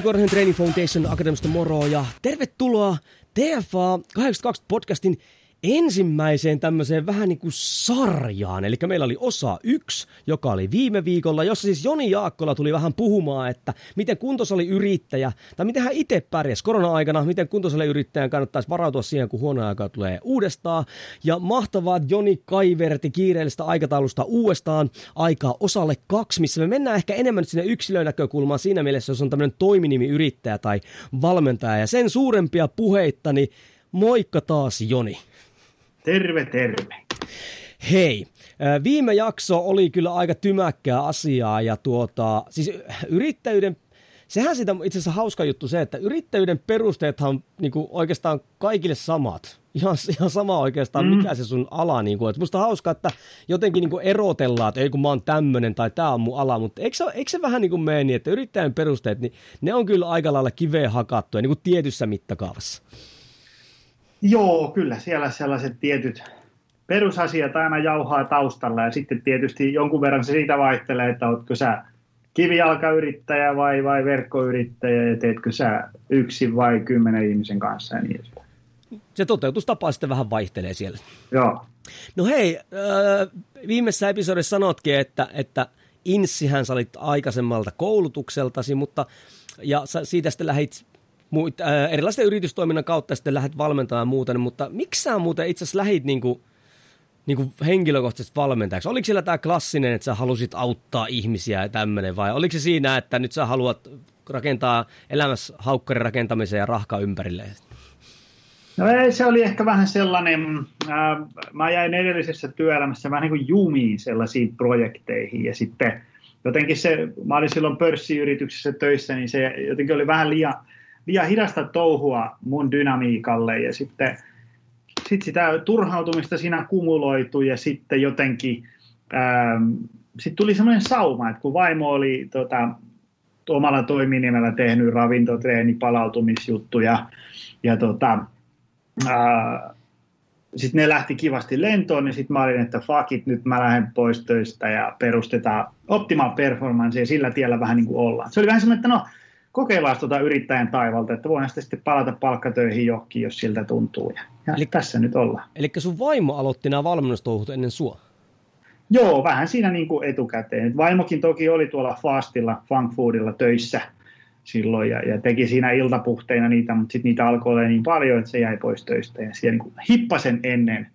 Jouni Korhonen Training Foundation Akademista moro ja tervetuloa TFA 82 podcastin ensimmäiseen tämmöiseen vähän niin kuin sarjaan. Eli meillä oli osa yksi, joka oli viime viikolla, jossa siis Joni Jaakkola tuli vähän puhumaan, että miten kuntosali yrittäjä, tai miten hän itse pärjäsi korona-aikana, miten kuntosali yrittäjän kannattaisi varautua siihen, kun huono aika tulee uudestaan. Ja mahtavaa, että Joni kaiverti kiireellistä aikataulusta uudestaan aikaa osalle kaksi, missä me mennään ehkä enemmän sinne yksilönäkökulmaan siinä mielessä, jos on tämmöinen toiminimi yrittäjä tai valmentaja. Ja sen suurempia puheitta, niin moikka taas Joni. Terve, terve. Hei, viime jakso oli kyllä aika tymäkkää asiaa ja tuota, siis yrittäjyyden, sehän siitä itse asiassa hauska juttu se, että yrittäjyyden perusteethan on niin kuin oikeastaan kaikille samat. Ihan, ihan sama oikeastaan, mm. mikä se sun ala. Niin kuin, että musta hauskaa, että jotenkin niin kuin erotellaan, että ei kun mä oon tämmönen tai tää on mun ala, mutta eikö se, eikö se vähän niin kuin mene niin, että yrittäjän perusteet, niin ne on kyllä aika lailla kiveen hakattu niin kuin tietyssä mittakaavassa. Joo, kyllä siellä sellaiset tietyt perusasiat aina jauhaa taustalla ja sitten tietysti jonkun verran se siitä vaihtelee, että oletko sä kivijalkayrittäjä vai, vai verkkoyrittäjä ja teetkö sä yksin vai kymmenen ihmisen kanssa ja niin edespäin. Se toteutustapa sitten vähän vaihtelee siellä. Joo. No hei, viimeisessä episodissa sanotkin, että, että Inssihän sä olit aikaisemmalta koulutukseltasi, mutta ja siitä sitten lähit muut, äh, erilaisten yritystoiminnan kautta sitten lähdet valmentamaan muuten, mutta miksi sä muuten itse asiassa lähit niinku, niinku henkilökohtaisesti valmentajaksi? Oliko siellä tämä klassinen, että sä halusit auttaa ihmisiä ja tämmöinen, vai oliko se siinä, että nyt sä haluat rakentaa elämässä haukkarin rakentamisen ja rahka ympärille? No ei, se oli ehkä vähän sellainen, äh, mä jäin edellisessä työelämässä vähän niin kuin jumiin sellaisiin projekteihin ja sitten jotenkin se, mä olin silloin pörssiyrityksessä töissä, niin se jotenkin oli vähän liian, liian hidasta touhua mun dynamiikalle ja sitten sit sitä turhautumista siinä kumuloitui ja sitten jotenkin ähm, sitten tuli semmoinen sauma, että kun vaimo oli tota, omalla toiminimellä tehnyt ravintotreeni, palautumisjuttuja ja tota, äh, sitten ne lähti kivasti lentoon, niin sitten mä olin, että fuck it, nyt mä lähden pois töistä ja perustetaan optimal performance ja sillä tiellä vähän niin kuin ollaan. Se oli vähän semmoinen, että no kokeillaan tuota yrittäjän taivalta, että voidaan sitten palata palkkatöihin johonkin, jos siltä tuntuu. Ja, ja eli, tässä nyt ollaan. Eli sun vaimo aloitti nämä valmennustouhut ennen sua? Joo, vähän siinä niin kuin etukäteen. Vaimokin toki oli tuolla Fastilla, Funkfoodilla töissä silloin ja, ja teki siinä iltapuhteina niitä, mutta sitten niitä alkoi olla niin paljon, että se jäi pois töistä. Ja siellä niin kuin hippasen ennen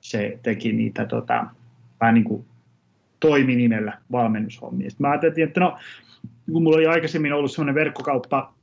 se teki niitä tota, vähän niin kuin toiminimellä valmennushommia. Sitten mä ajattelin, että no kun mulla oli aikaisemmin ollut sellainen verkkokauppa,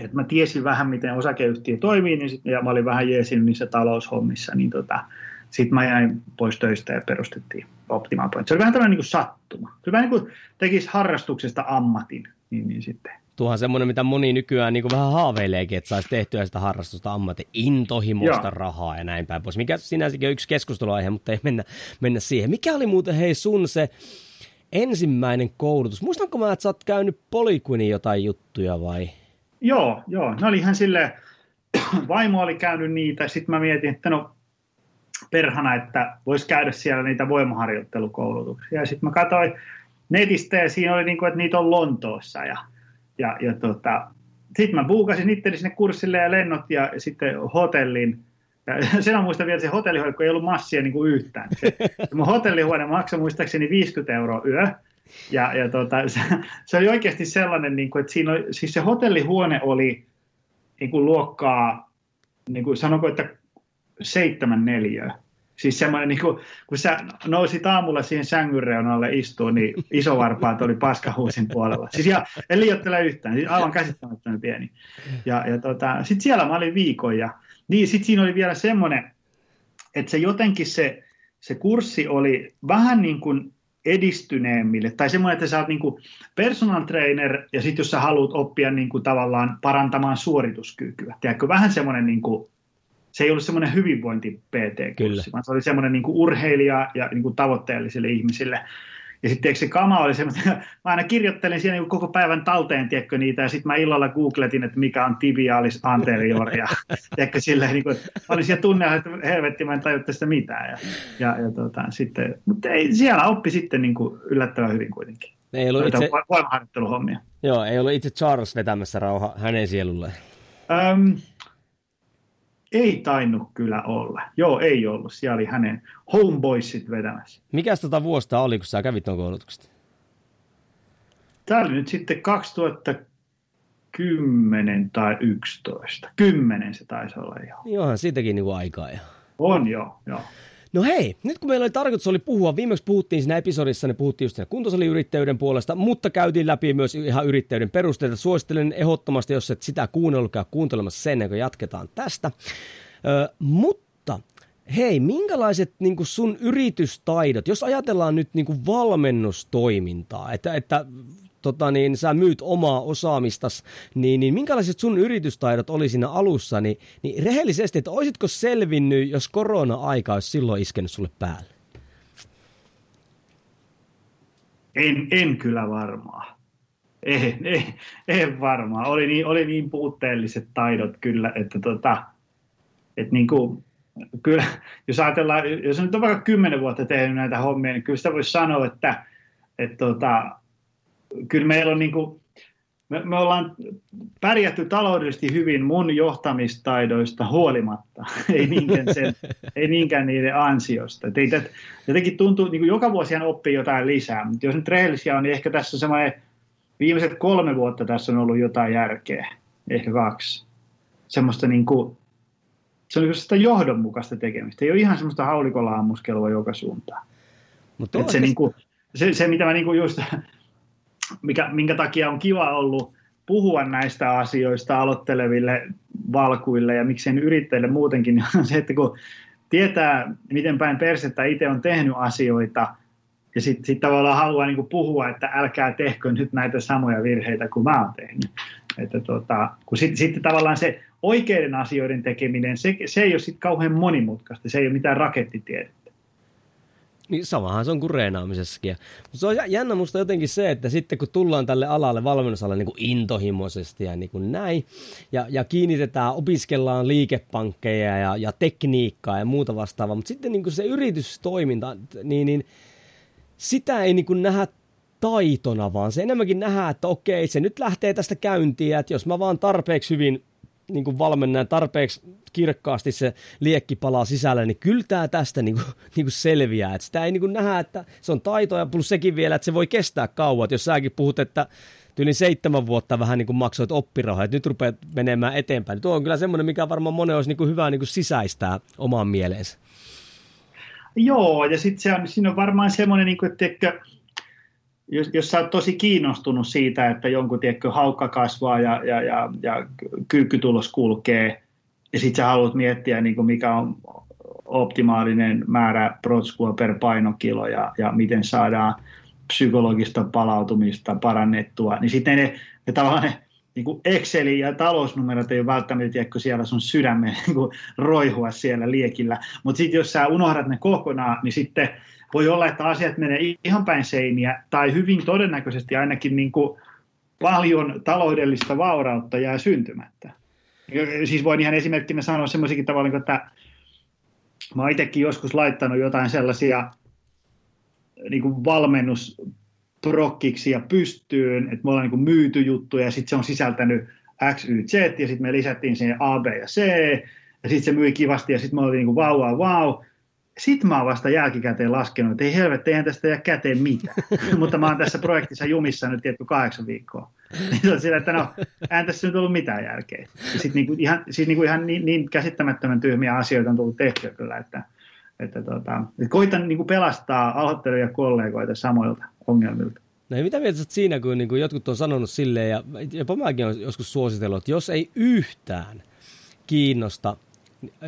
että mä tiesin vähän, miten osakeyhtiö toimii, niin sit, ja mä olin vähän jeesin niissä taloushommissa, niin tota, sitten mä jäin pois töistä ja perustettiin Optimal Point. Se oli vähän tämmöinen niin kuin sattuma. Se oli vähän niin kuin tekisi harrastuksesta ammatin, niin, niin sitten tuohan semmoinen, mitä moni nykyään niin kuin vähän haaveileekin, että saisi tehtyä sitä harrastusta ammatin intohimoista Joo. rahaa ja näin päin pois. Mikä sinänsäkin on yksi keskusteluaihe, mutta ei mennä, mennä siihen. Mikä oli muuten hei sun se ensimmäinen koulutus. Muistanko mä, että sä oot käynyt Polyquinin jotain juttuja vai? Joo, joo. Ne oli ihan sille vaimo oli käynyt niitä. Sitten mä mietin, että no perhana, että voisi käydä siellä niitä voimaharjoittelukoulutuksia. Ja sitten mä katsoin netistä ja siinä oli niin kuin, että niitä on Lontoossa. Ja, ja, ja tota, sitten mä buukasin itselleni sinne kurssille ja lennot ja sitten hotellin – ja sen mä muistan vielä se hotellihuone, ei ollut massia niin kuin yhtään. Se, mun hotellihuone maksoi muistaakseni 50 euroa yö. Ja, ja tota, se, se, oli oikeasti sellainen, niin kuin, että siinä oli, siis se hotellihuone oli niin kuin luokkaa, niin kuin sanoko, että seitsemän neliöä. Siis semmoinen, niin kuin, kun sä nousit aamulla siihen sängyn reunalle istuun, niin isovarpaat oli paskahuusin puolella. Siis ja, en liioittele yhtään, siis aivan käsittämättömän pieni. Ja, ja tota, sitten siellä mä olin viikon ja niin sitten siinä oli vielä semmoinen, että se jotenkin se, se kurssi oli vähän niin kuin edistyneemmille, tai semmoinen, että sä oot niin kuin personal trainer, ja sitten jos sä haluat oppia niin kuin tavallaan parantamaan suorituskykyä, tiedätkö, vähän semmoinen niin kuin se ei ollut semmoinen hyvinvointi-PT-kurssi, vaan se oli semmoinen niin kuin urheilija ja niin kuin tavoitteellisille ihmisille. Ja sitten se kama oli semmoinen, mä aina kirjoittelin siellä koko päivän talteen, tiedätkö, niitä, ja sitten mä illalla googletin, että mikä on tibialis anterior, ja tiedätkö, silleen, niin kuin, mä olin siellä tunnella, että helvetti, mä en tajutta sitä mitään. Ja, ja, ja tota, sitten, mutta ei, siellä oppi sitten niin kuin yllättävän hyvin kuitenkin. Ei ollut itse... Voimaharjoitteluhommia. Joo, ei ollut itse Charles vetämässä rauha hänen sielulleen. Öm, ei tainnut kyllä olla. Joo, ei ollut. Siellä oli hänen homeboysit vetämässä. Mikäs tota vuosta oli, kun sä kävit tuon koulutuksesta? Tämä oli nyt sitten 2010 tai 11. Kymmenen se taisi olla jo. Johan siitäkin niinku aikaa. Ja... On joo, joo. No hei, nyt kun meillä oli tarkoitus oli puhua, viimeksi puhuttiin siinä episodissa, niin puhuttiin just kuntosaliyrittäjyyden puolesta, mutta käytiin läpi myös ihan yrittäjyyden perusteita. Suosittelen ehdottomasti, jos et sitä kuunnellut, käy kuuntelemassa sen, kun jatketaan tästä. Ö, mutta hei, minkälaiset niin sun yritystaidot, jos ajatellaan nyt niin valmennustoimintaa, että, että tota niin, sä myyt omaa osaamistas, niin, niin minkälaiset sun yritystaidot oli siinä alussa, niin, niin rehellisesti, että olisitko selvinnyt, jos korona-aika olisi silloin iskenyt sulle päälle? En, en kyllä varmaan. En, en, en varmaan. Oli niin, oli niin puutteelliset taidot kyllä, että tota, että niin kuin, kyllä, jos ajatellaan, jos on nyt on vaikka kymmenen vuotta tehnyt näitä hommia, niin kyllä sitä voisi sanoa, että, että tota, kyllä meillä on niin kuin, me, me ollaan pärjätty taloudellisesti hyvin mun johtamistaidoista huolimatta, ei niinkään, sen, ei niinkään niiden ansiosta. Et ei tät, jotenkin tuntuu, niin kuin joka vuosi oppii jotain lisää, mutta jos nyt rehellisiä on, niin ehkä tässä on semmoinen, viimeiset kolme vuotta tässä on ollut jotain järkeä, ehkä kaksi. Semmoista niin kuin, se on niin sitä johdonmukaista tekemistä. Ei ole ihan semmoista haulikolla ammuskelua joka suuntaan. Mutta se, niin kuin, se, se, mitä mä niin kuin just mikä, minkä takia on kiva ollut puhua näistä asioista aloitteleville valkuille ja miksei yrittäjille muutenkin, niin on se, että kun tietää, miten päin persettä itse on tehnyt asioita, ja sitten sit tavallaan haluaa niin puhua, että älkää tehkö nyt näitä samoja virheitä kuin mä oon tehnyt. Että tota, kun sitten sit tavallaan se oikeiden asioiden tekeminen, se, se ei ole sitten kauhean monimutkaista, se ei ole mitään rakettitiedettä. Niin samahan se on kuin reenaamisessakin. Mutta se on jännä musta jotenkin se, että sitten kun tullaan tälle alalle, valmennusalalle niin kuin intohimoisesti ja niin kuin näin, ja, ja kiinnitetään, opiskellaan liikepankkeja ja, ja tekniikkaa ja muuta vastaavaa, mutta sitten niin kuin se yritystoiminta, niin, niin sitä ei niin kuin nähdä taitona, vaan se enemmänkin nähdään, että okei, se nyt lähtee tästä käyntiin, että jos mä vaan tarpeeksi hyvin niin kuin valmennan tarpeeksi kirkkaasti se liekki palaa sisällä, niin kyllä tämä tästä niin kuin, niin kuin selviää. Et sitä ei niin kuin nähdä, että se on taito ja plus sekin vielä, että se voi kestää kauan. Et jos säkin puhut, että yli seitsemän vuotta vähän niin kuin maksoit oppirahaa, että nyt rupeat menemään eteenpäin. Niin tuo on kyllä semmoinen, mikä varmaan monen olisi niin kuin hyvä niin kuin sisäistää omaan mieleensä. Joo, ja sitten siinä on varmaan semmoinen, niin kuin, että jos, jos sä oot tosi kiinnostunut siitä, että jonkun tiedätkö, haukka kasvaa ja, ja, ja, ja kyykkytulos kulkee, ja sitten sä haluat miettiä, niin kuin mikä on optimaalinen määrä protskua per painokilo ja, ja miten saadaan psykologista palautumista parannettua, niin sitten ne, ne tavallaan ne niin kuin Exceli ja talousnumerot ei ole välttämättä, tiedätkö, siellä sun sydämen niin roihua siellä liekillä, mutta sitten jos sä unohdat ne kokonaan, niin sitten voi olla, että asiat menee ihan päin seiniä, tai hyvin todennäköisesti ainakin niin kuin paljon taloudellista vaurautta jää syntymättä. Siis voin ihan esimerkkinä sanoa semmoisikin tavalla, että mä oon itsekin joskus laittanut jotain sellaisia niin kuin valmennusprokkiksi ja pystyyn, että me ollaan niin kuin myyty juttuja ja sitten se on sisältänyt X, Y, Z ja sitten me lisättiin siihen A, B ja C ja sitten se myi kivasti ja sitten me oltiin niin kuin vau, vau, vau sitten mä oon vasta jälkikäteen laskenut, että ei helvetti, eihän tästä jää käteen mitään. Mutta mä oon tässä projektissa jumissa nyt tietty kahdeksan viikkoa. Niin on sillä, että no, eihän tässä nyt ollut mitään järkeä. Sitten niinku ihan, siis niinku ihan niin, niin, käsittämättömän tyhmiä asioita on tullut tehtyä kyllä, että, Että tota, että koitan niin kuin pelastaa aloittelevia kollegoita samoilta ongelmilta. No mitä mieltä siinä, kun niin kuin jotkut on sanonut silleen, ja jopa mäkin olen joskus suositellut, että jos ei yhtään kiinnosta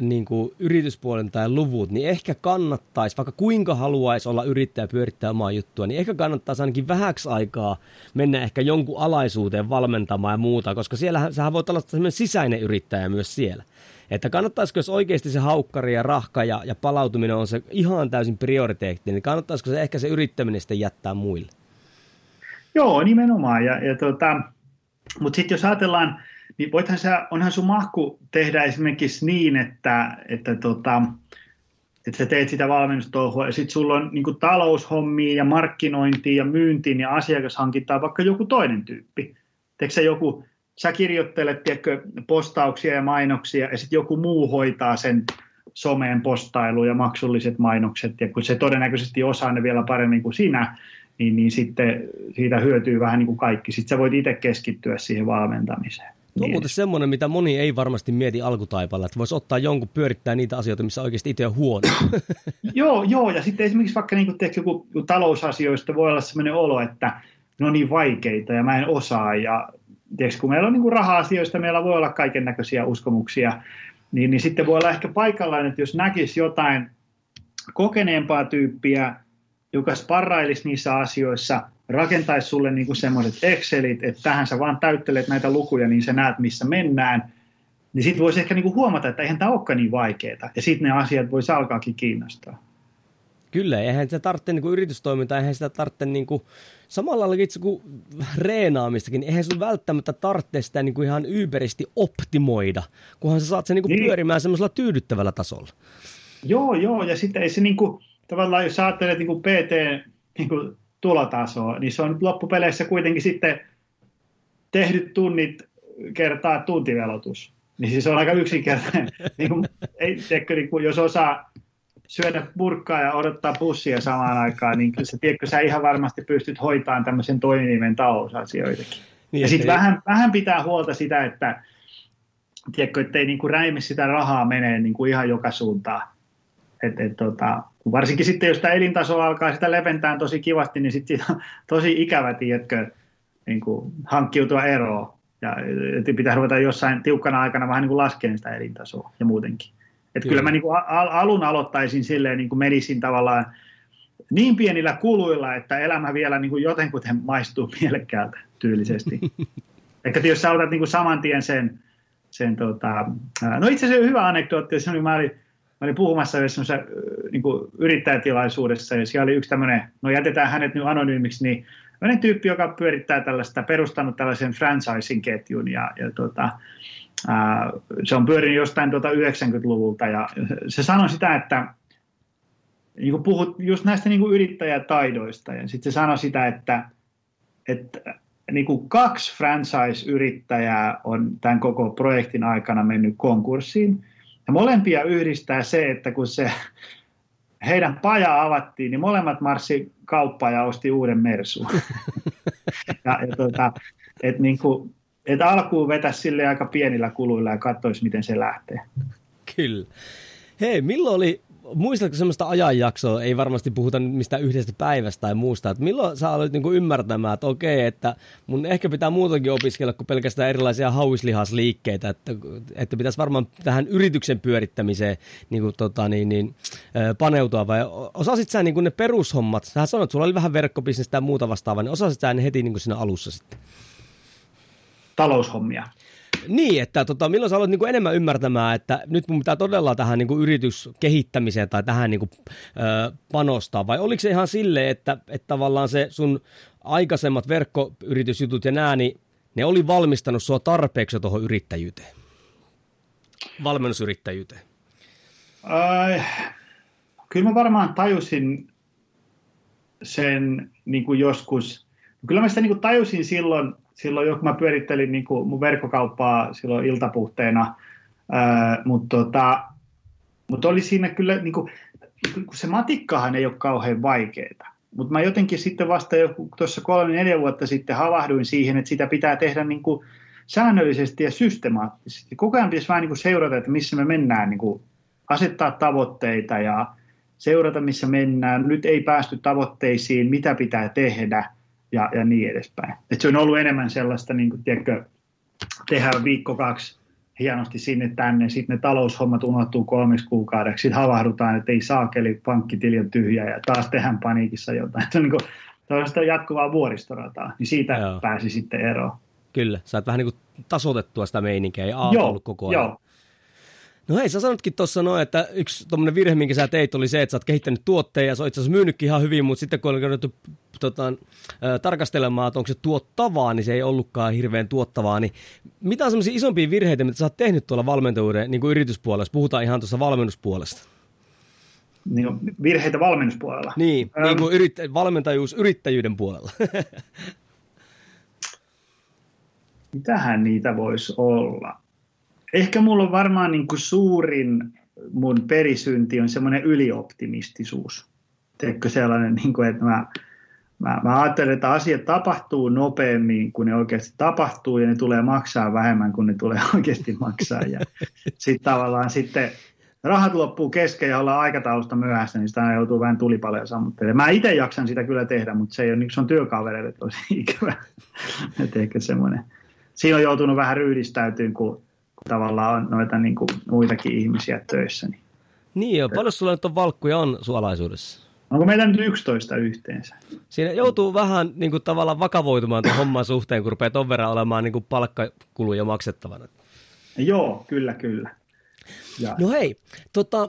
niin kuin yrityspuolen tai luvut, niin ehkä kannattaisi, vaikka kuinka haluaisi olla yrittäjä pyörittää omaa juttua, niin ehkä kannattaisi ainakin vähäksi aikaa mennä ehkä jonkun alaisuuteen valmentamaan ja muuta, koska siellä sähän voit olla sellainen sisäinen yrittäjä myös siellä. Että kannattaisiko, jos oikeasti se haukkari ja rahka ja, ja palautuminen on se ihan täysin prioriteetti, niin kannattaisiko se ehkä se yrittäminen sitten jättää muille? Joo, nimenomaan. Ja, ja tota, mutta sitten jos ajatellaan, niin voithan sä, onhan sun mahku tehdä esimerkiksi niin, että, että, tota, että sä teet sitä valmennustouhua ja sitten sulla on niin taloushommia ja markkinointia ja myyntiin ja asiakashankintaa vaikka joku toinen tyyppi. Teekö sä joku, sä kirjoittelet tiedätkö, postauksia ja mainoksia ja sitten joku muu hoitaa sen someen postailu ja maksulliset mainokset ja kun se todennäköisesti osaa ne vielä paremmin kuin sinä, niin, niin sitten siitä hyötyy vähän niin kuin kaikki. Sitten sä voit itse keskittyä siihen valmentamiseen. Tuo on muuten semmoinen, mitä moni ei varmasti mieti alkutaipalla, että voisi ottaa jonkun pyörittää niitä asioita, missä oikeasti itse on huono. joo, joo, ja sitten esimerkiksi vaikka niin kuin, joku talousasioista voi olla semmoinen olo, että ne on niin vaikeita ja mä en osaa, ja tiedätkö, kun meillä on niin raha-asioista, meillä voi olla kaiken näköisiä uskomuksia, niin, niin sitten voi olla ehkä paikallaan, että jos näkisi jotain kokeneempaa tyyppiä, joka sparrailisi niissä asioissa, rakentaisi sulle niin semmoiset Excelit, että tähän sä vaan täyttelet näitä lukuja, niin sä näet, missä mennään, niin sitten voisi ehkä niin kuin huomata, että eihän tämä olekaan niin vaikeaa, ja sitten ne asiat voisi alkaakin kiinnostaa. Kyllä, eihän sitä tarvitse niin yritystoimintaa, eihän sitä tarvitse niin kuin, samalla lailla itse kuin reenaamistakin, niin eihän sun välttämättä tarvitse sitä niin kuin ihan yberisti optimoida, kunhan sä saat sen niin kuin niin. pyörimään semmoisella tyydyttävällä tasolla. Joo, joo, ja sitten ei se niin kuin, tavallaan jos ajattelet niin kuin PT niin kuin tulotasoa, niin se on loppupeleissä kuitenkin sitten tehdyt tunnit kertaa tuntivelotus. Niin siis on aika yksinkertainen. niin kuin, ei, teekö, niin kuin, jos osaa syödä purkkaa ja odottaa bussia samaan aikaan, niin kyllä sä, tiedätkö, sä ihan varmasti pystyt hoitamaan tämmöisen toiminimen talousasioitakin. Niin, ja sitten vähän, vähän pitää huolta sitä, että tiedätkö, ettei niin kuin räimi sitä rahaa menee niin kuin ihan joka suuntaan. Et, et, tota, varsinkin sitten, jos tämä elintaso alkaa sitä leventää tosi kivasti, niin sitten on tosi ikävä, tiedätkö, niin kuin hankkiutua eroon. Ja pitää ruveta jossain tiukkana aikana vähän niin kuin laskemaan sitä elintasoa ja muutenkin. Että kyllä. kyllä mä niin kuin alun aloittaisin silleen, niin kuin menisin tavallaan niin pienillä kuluilla, että elämä vielä niin kuin jotenkuten maistuu mielekkäältä tyylisesti. Ehkä jos sä otat niin kuin saman tien sen, sen tota, no itse asiassa hyvä anekdootti, se oli, mä olin mä olin puhumassa yhdessä niin yrittäjätilaisuudessa, ja siellä oli yksi tämmöinen, no jätetään hänet nyt anonyymiksi, niin tämmöinen tyyppi, joka pyörittää tällaista, perustanut tällaisen franchising-ketjun, ja, ja tota, ää, se on pyörinyt jostain tuota 90-luvulta, ja se sanoi sitä, että niin kuin puhut just näistä niin kuin yrittäjätaidoista, ja sitten se sanoi sitä, että, että niin kuin kaksi franchise-yrittäjää on tämän koko projektin aikana mennyt konkurssiin, ja molempia yhdistää se, että kun se heidän paja avattiin, niin molemmat marssi kauppaan ja osti uuden Mersun. ja, ja tota, et niin kuin, et alkuun vetä sille aika pienillä kuluilla ja katsoisi, miten se lähtee. Kyllä. Hei, milloin oli muistatko semmoista ajanjaksoa, ei varmasti puhuta nyt mistään yhdestä päivästä tai muusta, että milloin sä aloit niinku ymmärtämään, että okei, että mun ehkä pitää muutakin opiskella kuin pelkästään erilaisia hauislihasliikkeitä, että, että pitäisi varmaan tähän yrityksen pyörittämiseen niin kuin, tota, niin, niin, paneutua, vai osasit sä niin kuin ne perushommat, sä sanoit, että sulla oli vähän verkkobisnestä ja muuta vastaavaa, niin osasit sä ne heti niin kuin siinä alussa sitten? Taloushommia. Niin, että tota, milloin sä aloit niin enemmän ymmärtämään, että nyt mun pitää todella tähän niin kuin yrityskehittämiseen tai tähän niin kuin, ö, panostaa, vai oliko se ihan silleen, että, että tavallaan se sun aikaisemmat verkkoyritysjutut ja nää, niin ne oli valmistanut sua tarpeeksi tuohon yrittäjyyteen, valmennusyrittäjyyteen? Äh, kyllä mä varmaan tajusin sen niin kuin joskus, kyllä mä sitä niin kuin tajusin silloin, silloin jo kun mä pyörittelin niin kuin mun verkkokauppaa silloin iltapuhteena, mutta tota, mut oli siinä kyllä, niin kuin, kun se matikkahan ei ole kauhean vaikeaa. Mutta mä jotenkin sitten vasta jo tuossa kolme neljä vuotta sitten havahduin siihen, että sitä pitää tehdä niin kuin säännöllisesti ja systemaattisesti. Koko ajan pitäisi vähän niin kuin seurata, että missä me mennään, niin kuin asettaa tavoitteita ja, seurata missä mennään, nyt ei päästy tavoitteisiin, mitä pitää tehdä ja, ja niin edespäin. Et se on ollut enemmän sellaista, niin kuin, tiedätkö, tehdään viikko kaksi hienosti sinne tänne, sitten ne taloushommat unohtuu kolmeksi kuukaudeksi, sitten havahdutaan, että ei saakeli, pankkitili on tyhjä ja taas tehdään paniikissa jotain. Se on niin kuin, jatkuvaa vuoristorataa, niin siitä Joo. pääsi sitten eroon. Kyllä, sä oot vähän niin kuin tasotettua sitä meininkiä ja Joo, ollut koko ajan. Joo, No hei, sä sanotkin tuossa noin, että yksi tuommoinen virhe, minkä sä teit, oli se, että sä oot kehittänyt tuotteen ja se on itse asiassa myynytkin ihan hyvin, mutta sitten kun on käynyt tota, äh, tarkastelemaan, että onko se tuottavaa, niin se ei ollutkaan hirveän tuottavaa. Niin mitä on semmoisia isompia virheitä, mitä sä oot tehnyt tuolla valmentajuuden niin kuin yrityspuolella, puhutaan ihan tuossa valmennuspuolesta? Niin virheitä valmennuspuolella? Niin, ähm. niin kuin yrit, valmentajuus yrittäjyyden puolella. Mitähän niitä voisi olla? Ehkä mulla on varmaan niin kuin suurin mun perisynti on semmoinen ylioptimistisuus. Teekö sellainen, niin kuin, että mä, mä, mä ajattelen, että asiat tapahtuu nopeammin kuin ne oikeasti tapahtuu ja ne tulee maksaa vähemmän kuin ne tulee oikeasti maksaa. Ja sitten tavallaan sitten rahat loppuu kesken ja ollaan aikataulusta myöhässä, niin sitä joutuu vähän tulipaloja sammuttelemaan. Mä itse jaksan sitä kyllä tehdä, mutta se ei ole, niin se on työkavereille tosi ikävä. semmoinen. Siinä on joutunut vähän ryhdistäytyyn, kun tavallaan on noita niin kuin muitakin ihmisiä töissä. Niin, niin jo, paljon sulla nyt on valkkuja on suolaisuudessa? Onko meillä nyt 11 yhteensä? Siinä joutuu vähän niin kuin, tavallaan vakavoitumaan tuon homman suhteen, kun rupeaa ton verran olemaan niin kuin palkkakuluja maksettavana. Joo, kyllä, kyllä. Ja. No hei, tota,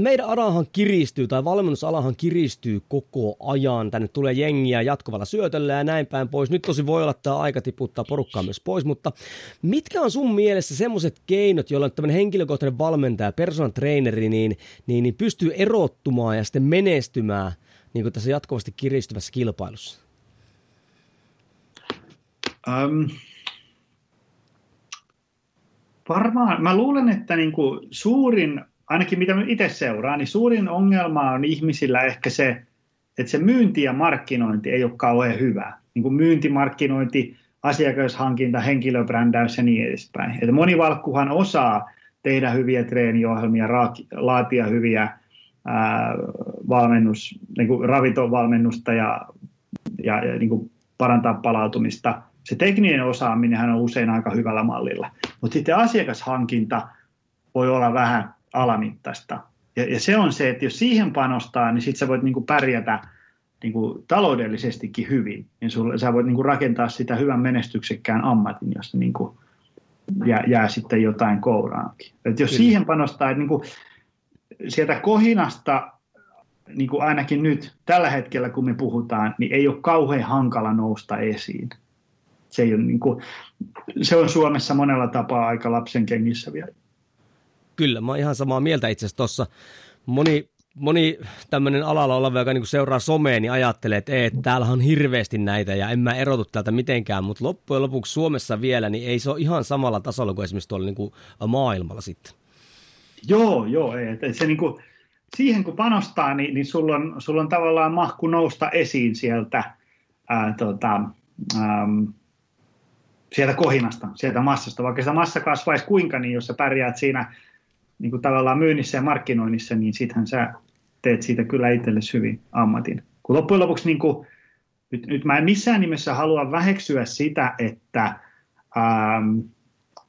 meidän alahan kiristyy, tai valmennusalahan kiristyy koko ajan. Tänne tulee jengiä jatkuvalla syötöllä ja näin päin pois. Nyt tosi voi olla, tämä aika tiputtaa porukkaa myös pois, mutta mitkä on sun mielestä semmoiset keinot, joilla tämmöinen henkilökohtainen valmentaja, personal traineri, niin, niin, niin pystyy erottumaan ja sitten menestymään niin kuin tässä jatkuvasti kiristyvässä kilpailussa? Um, varmaan, mä luulen, että niin kuin suurin ainakin mitä itse seuraan, niin suurin ongelma on ihmisillä ehkä se, että se myynti ja markkinointi ei ole kauhean hyvä. Niin kuin myyntimarkkinointi, asiakashankinta, henkilöbrändäys ja niin edespäin. Että moni valkkuhan osaa tehdä hyviä treeniohjelmia, laatia hyviä ää, valmennus, niin kuin ravintovalmennusta ja, ja, ja niin kuin parantaa palautumista. Se tekninen osaaminen on usein aika hyvällä mallilla. Mutta sitten asiakashankinta voi olla vähän alamittaista. Ja, ja se on se, että jos siihen panostaa, niin sitten sä voit niinku pärjätä niinku taloudellisestikin hyvin. Ja sulla, sä voit niinku rakentaa sitä hyvän menestyksekkään ammatin, josta niinku jää, jää sitten jotain kouraankin. Et jos Kyllä. siihen panostaa, että niinku sieltä kohinasta niin kuin ainakin nyt tällä hetkellä, kun me puhutaan, niin ei ole kauhean hankala nousta esiin. Se, ei ole, niin kuin, se on Suomessa monella tapaa aika lapsen kengissä vielä. Kyllä, mä oon ihan samaa mieltä itse asiassa tuossa. Moni, moni tämmöinen alalla oleva, joka niinku seuraa somea, niin ajattelee, että, että täällä on hirveästi näitä ja en mä erotu täältä mitenkään, mutta loppujen lopuksi Suomessa vielä, niin ei se ole ihan samalla tasolla kuin esimerkiksi tuolla niinku maailmalla sitten. Joo, joo, ei, että se niinku, siihen kun panostaa, niin, niin sulla, on, sulla on tavallaan mahku nousta esiin sieltä, ää, tota, ähm, sieltä kohinasta, sieltä massasta, vaikka sitä massa kasvaisi kuinka, niin jos sä pärjäät siinä niin kuin tavallaan myynnissä ja markkinoinnissa, niin sittenhän sä teet siitä kyllä itsellesi hyvin ammatin. Kun loppujen lopuksi, niin kuin, nyt, nyt mä en missään nimessä halua väheksyä sitä, että, ähm,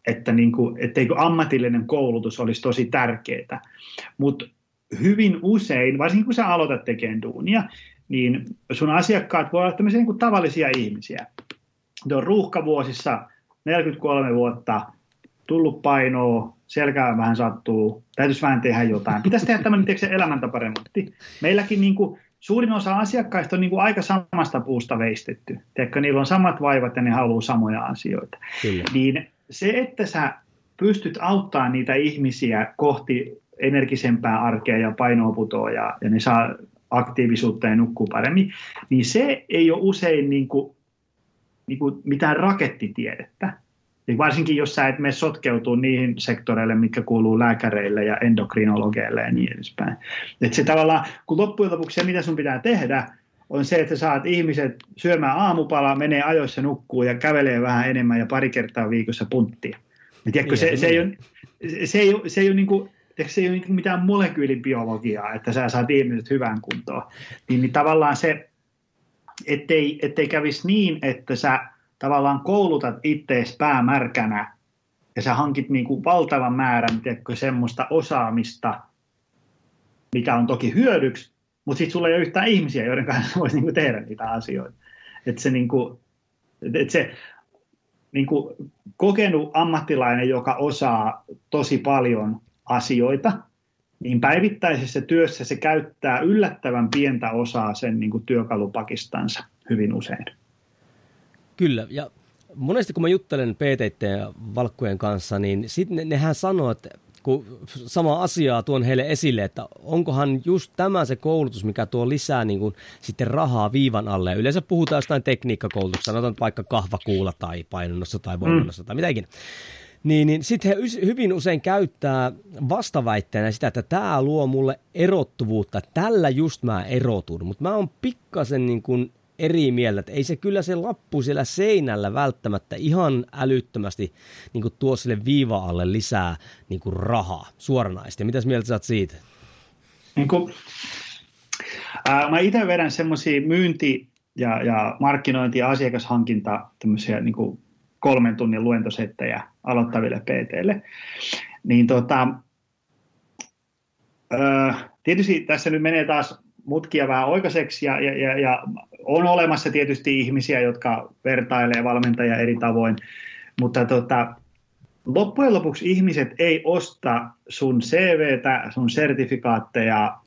että niin kuin, etteikö ammatillinen koulutus olisi tosi tärkeää, mutta hyvin usein, varsinkin kun sä aloitat tekemään duunia, niin sun asiakkaat voi olla tämmöisiä niin kuin tavallisia ihmisiä. Ne on ruuhkavuosissa 43 vuotta, tullut painoa, selkää vähän sattuu, täytyisi vähän tehdä jotain. Pitäisi tehdä tämmöinen tiedätkö, elämäntaparemontti. Meilläkin niin kuin, suurin osa asiakkaista on niin kuin aika samasta puusta veistetty. Tiedätkö, niillä on samat vaivat ja ne haluaa samoja asioita. Kyllä. Niin se, että sä pystyt auttamaan niitä ihmisiä kohti energisempää arkea ja painoa ja, ja ne saa aktiivisuutta ja nukkuu paremmin, niin se ei ole usein niin kuin, niin kuin mitään rakettitiedettä, niin varsinkin jos sä et mene sotkeutuu niihin sektoreille, mitkä kuuluu lääkäreille ja endokrinologeille ja niin edespäin. Et se tavallaan, kun loppujen lopuksi se, mitä sun pitää tehdä, on se, että saat ihmiset syömään aamupalaa, menee ajoissa nukkuu ja kävelee vähän enemmän ja pari kertaa viikossa punttia. tiedätkö, se, se, ei ole, se, ei ole, se ei ole niin kuin, se ei ole niin mitään molekyylibiologiaa, että sä saat ihmiset hyvään kuntoon. Niin, niin tavallaan se, ettei, ettei kävisi niin, että sä tavallaan koulutat ittees päämärkänä ja sä hankit niin kuin valtavan määrän tiedätkö, semmoista osaamista, mikä on toki hyödyksi, mutta sitten sulla ei ole yhtään ihmisiä, joiden kanssa voisi niin kuin tehdä niitä asioita. Että se, niin kuin, että se niin kuin kokenut ammattilainen, joka osaa tosi paljon asioita, niin päivittäisessä työssä se käyttää yllättävän pientä osaa sen niin kuin työkalupakistansa hyvin usein. Kyllä, ja monesti kun mä juttelen PT ja valkkujen kanssa, niin sitten ne, nehän sanoo, että kun sama asiaa tuon heille esille, että onkohan just tämä se koulutus, mikä tuo lisää niin kuin, sitten rahaa viivan alle. Yleensä puhutaan jostain tekniikkakoulutuksesta, sanotaan vaikka kahvakuulla tai painonnossa tai voimannossa mm. tai mitäkin. Niin, niin sitten he hyvin usein käyttää vastaväitteenä sitä, että tämä luo mulle erottuvuutta, tällä just mä erotun. Mutta mä oon pikkasen niin kuin eri mieltä, että ei se kyllä se lappu siellä seinällä välttämättä ihan älyttömästi niin kuin tuo sille viiva-alle lisää niin kuin rahaa suoranaisesti. Mitäs mieltä sä oot siitä? Niin kuin, ää, mä itse vedän semmoisia myynti- ja, ja markkinointi- ja asiakashankinta tämmöisiä niin kuin kolmen tunnin luentosettejä aloittaville PTille. Niin tota, ää, tietysti tässä nyt menee taas mutkia vähän oikaiseksi ja, ja, ja, ja on olemassa tietysti ihmisiä, jotka vertailee valmentajia eri tavoin, mutta tota, loppujen lopuksi ihmiset ei osta sun CVtä, sun sertifikaatteja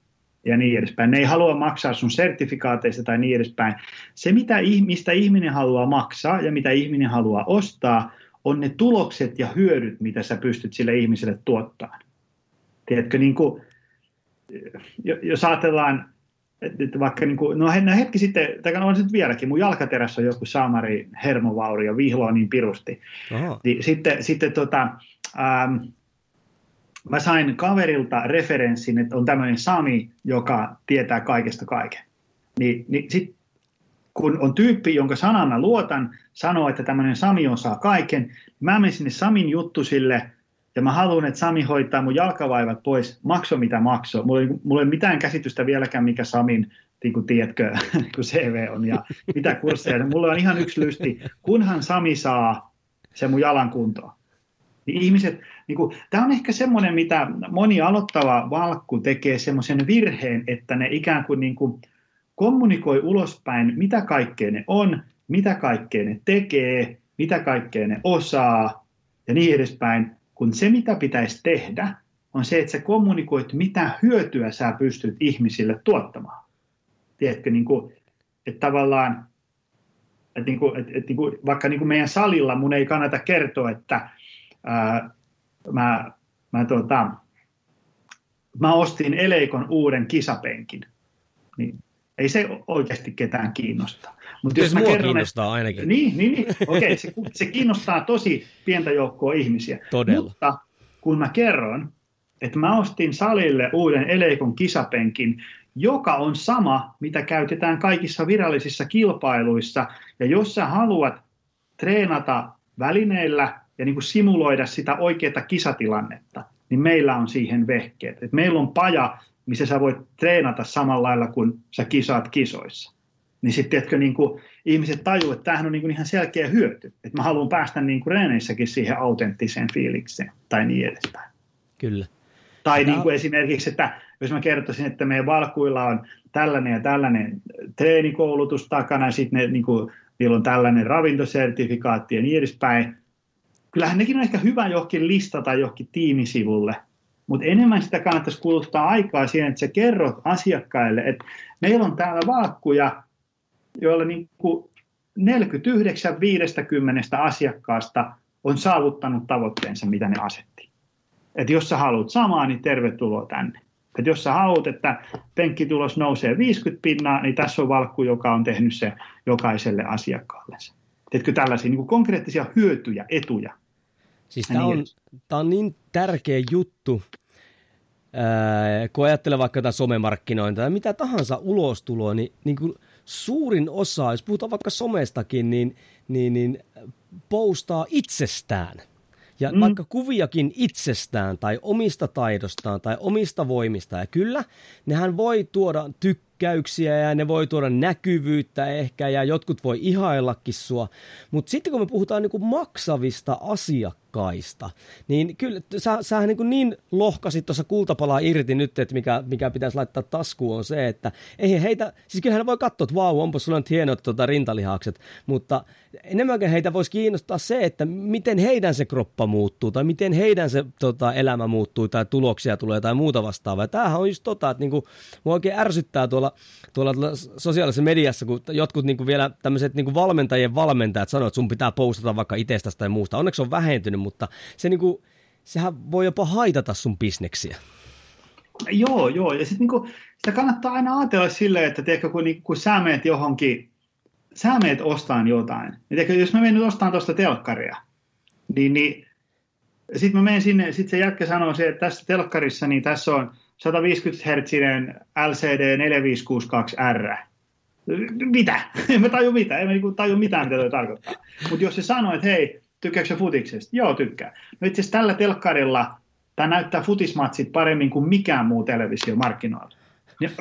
ja niin edespäin. Ne ei halua maksaa sun sertifikaateista tai niin edespäin. Se, mitä, mistä ihminen haluaa maksaa ja mitä ihminen haluaa ostaa, on ne tulokset ja hyödyt, mitä sä pystyt sille ihmiselle tuottamaan. Tiedätkö, niin kuin, jos ajatellaan että vaikka niin kuin, no hetki sitten, tai on se nyt vieläkin, mun jalkaterässä on joku saamari hermovaurio, vihloa niin pirusti. Niin, sitten, sitten tota, ähm, mä sain kaverilta referenssin, että on tämmöinen Sami, joka tietää kaikesta kaiken. Niin, niin sit, kun on tyyppi, jonka sanan mä luotan, sanoo, että tämmöinen Sami osaa kaiken, niin mä menen sinne Samin juttusille – ja mä haluan, että Sami hoitaa mun jalkavaivat pois, makso mitä makso. Mulla ei, mulla ei mitään käsitystä vieläkään, mikä Samin, niin kuin tiedätkö, kun CV on ja mitä kursseja. Mulla on ihan yksi lysti, kunhan Sami saa se mun jalan kuntoon. Niin ihmiset, niin kuin, tämä on ehkä semmoinen, mitä moni aloittava valkku tekee semmoisen virheen, että ne ikään kuin, niin kuin kommunikoi ulospäin, mitä kaikkea ne on, mitä kaikkea ne tekee, mitä kaikkea ne osaa ja niin edespäin kun se, mitä pitäisi tehdä, on se, että sä kommunikoit, mitä hyötyä sä pystyt ihmisille tuottamaan. Tiedätkö, niin kuin, että tavallaan, että, niin kuin, että, että niin kuin, vaikka niin kuin meidän salilla mun ei kannata kertoa, että ää, mä, mä, tota, mä ostin Eleikon uuden kisapenkin. Niin ei se oikeasti ketään kiinnosta. Mutta jos mä kerron, kiinnostaa että, ainakin. Niin, niin, niin. okei, okay, se, se kiinnostaa tosi pientä joukkoa ihmisiä. Todella. Mutta kun mä kerron, että mä ostin salille uuden Eleikon kisapenkin, joka on sama, mitä käytetään kaikissa virallisissa kilpailuissa, ja jos sä haluat treenata välineillä ja niin kuin simuloida sitä oikeaa kisatilannetta, niin meillä on siihen vehkeet. Et meillä on paja, missä sä voit treenata samalla lailla kuin sä kisaat kisoissa. Niin sitten tiedätkö, niin kuin ihmiset tajuvat, että tämähän on niin kuin ihan selkeä hyöty. Että mä haluan päästä niin kuin reeneissäkin siihen autenttiseen fiilikseen tai niin edespäin. Kyllä. Tai niin kuin esimerkiksi, että jos mä kertoisin, että meidän valkuilla on tällainen ja tällainen treenikoulutus takana, ja sitten ne, niin kuin, niillä on tällainen ravintosertifikaatti ja niin edespäin. Kyllähän nekin on ehkä hyvä johonkin listata johonkin tiimisivulle, mutta enemmän sitä kannattaisi kuluttaa aikaa siihen, että sä kerrot asiakkaille, että meillä on täällä valkkuja, joilla niin kuin 49 50 asiakkaasta on saavuttanut tavoitteensa, mitä ne asetti. Et jos sä haluat samaa, niin tervetuloa tänne. Et jos sä haluat, että penkkitulos nousee 50 pinnaa, niin tässä on valkku, joka on tehnyt se jokaiselle asiakkaalle. Teetkö tällaisia niin kuin konkreettisia hyötyjä, etuja? Siis tämä niin on, tämä on niin tärkeä juttu, ää, kun ajattelee vaikka jotain somemarkkinointia tai mitä tahansa ulostuloa, niin, niin kuin suurin osa, jos puhutaan vaikka somestakin, niin, niin, niin postaa itsestään. ja mm. vaikka kuviakin itsestään tai omista taidostaan tai omista voimista. Ja kyllä, nehän voi tuoda tykkäyksiä ja ne voi tuoda näkyvyyttä ehkä ja jotkut voi ihaillakin sua. Mutta sitten kun me puhutaan niinku maksavista asiakkaista, niin kyllä sä, sähän niin, niin lohkasit tuossa kultapalaa irti nyt, että mikä, mikä pitäisi laittaa taskuun on se, että ei heitä, siis kyllähän voi katsoa, että vau, onpa sulla nyt hienot tota, rintalihakset, mutta enemmänkin heitä voisi kiinnostaa se, että miten heidän se kroppa muuttuu tai miten heidän se tota, elämä muuttuu tai tuloksia tulee tai muuta vastaavaa. Tämähän on just tota, että niinku, mua oikein ärsyttää tuolla, tuolla, sosiaalisessa mediassa, kun jotkut niinku vielä tämmöiset niinku valmentajien valmentajat sanoo, että sun pitää postata vaikka itsestäsi tai muusta. Onneksi on vähentynyt, mutta se niinku, sehän voi jopa haitata sun bisneksiä. Joo, joo. Ja sitten niinku, sitä kannattaa aina ajatella silleen, että tiedätkö, kun, niin, kun sä meet johonkin, sä meet ostaan jotain. Niin, tiedätkö, jos mä menen nyt ostamaan tuosta telkkaria, niin, niin sitten mä menen sinne, sitten se jätkä sanoo se, että tässä telkkarissa niin tässä on 150 Hz LCD 4562R. Mitä? En mä taju mitään, en mä niinku taju mitään, mitä toi tarkoittaa. Mutta jos se sanoo, että hei, tykkääkö futiksesta? Joo, tykkää. No itse asiassa tällä telkkarilla tämä näyttää futismatsit paremmin kuin mikään muu televisio markkinoilla.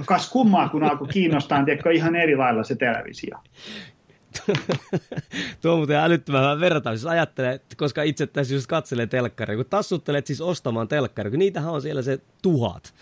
Kas kummaa, kun alkoi kiinnostaa, tiedätkö, ihan eri lailla se televisio. Tuo on muuten älyttömän vertaus, jos ajattelee, koska itse tässä just katselee telkkaria, kun tassuttelet siis ostamaan telkkaria, kun niitähän on siellä se tuhat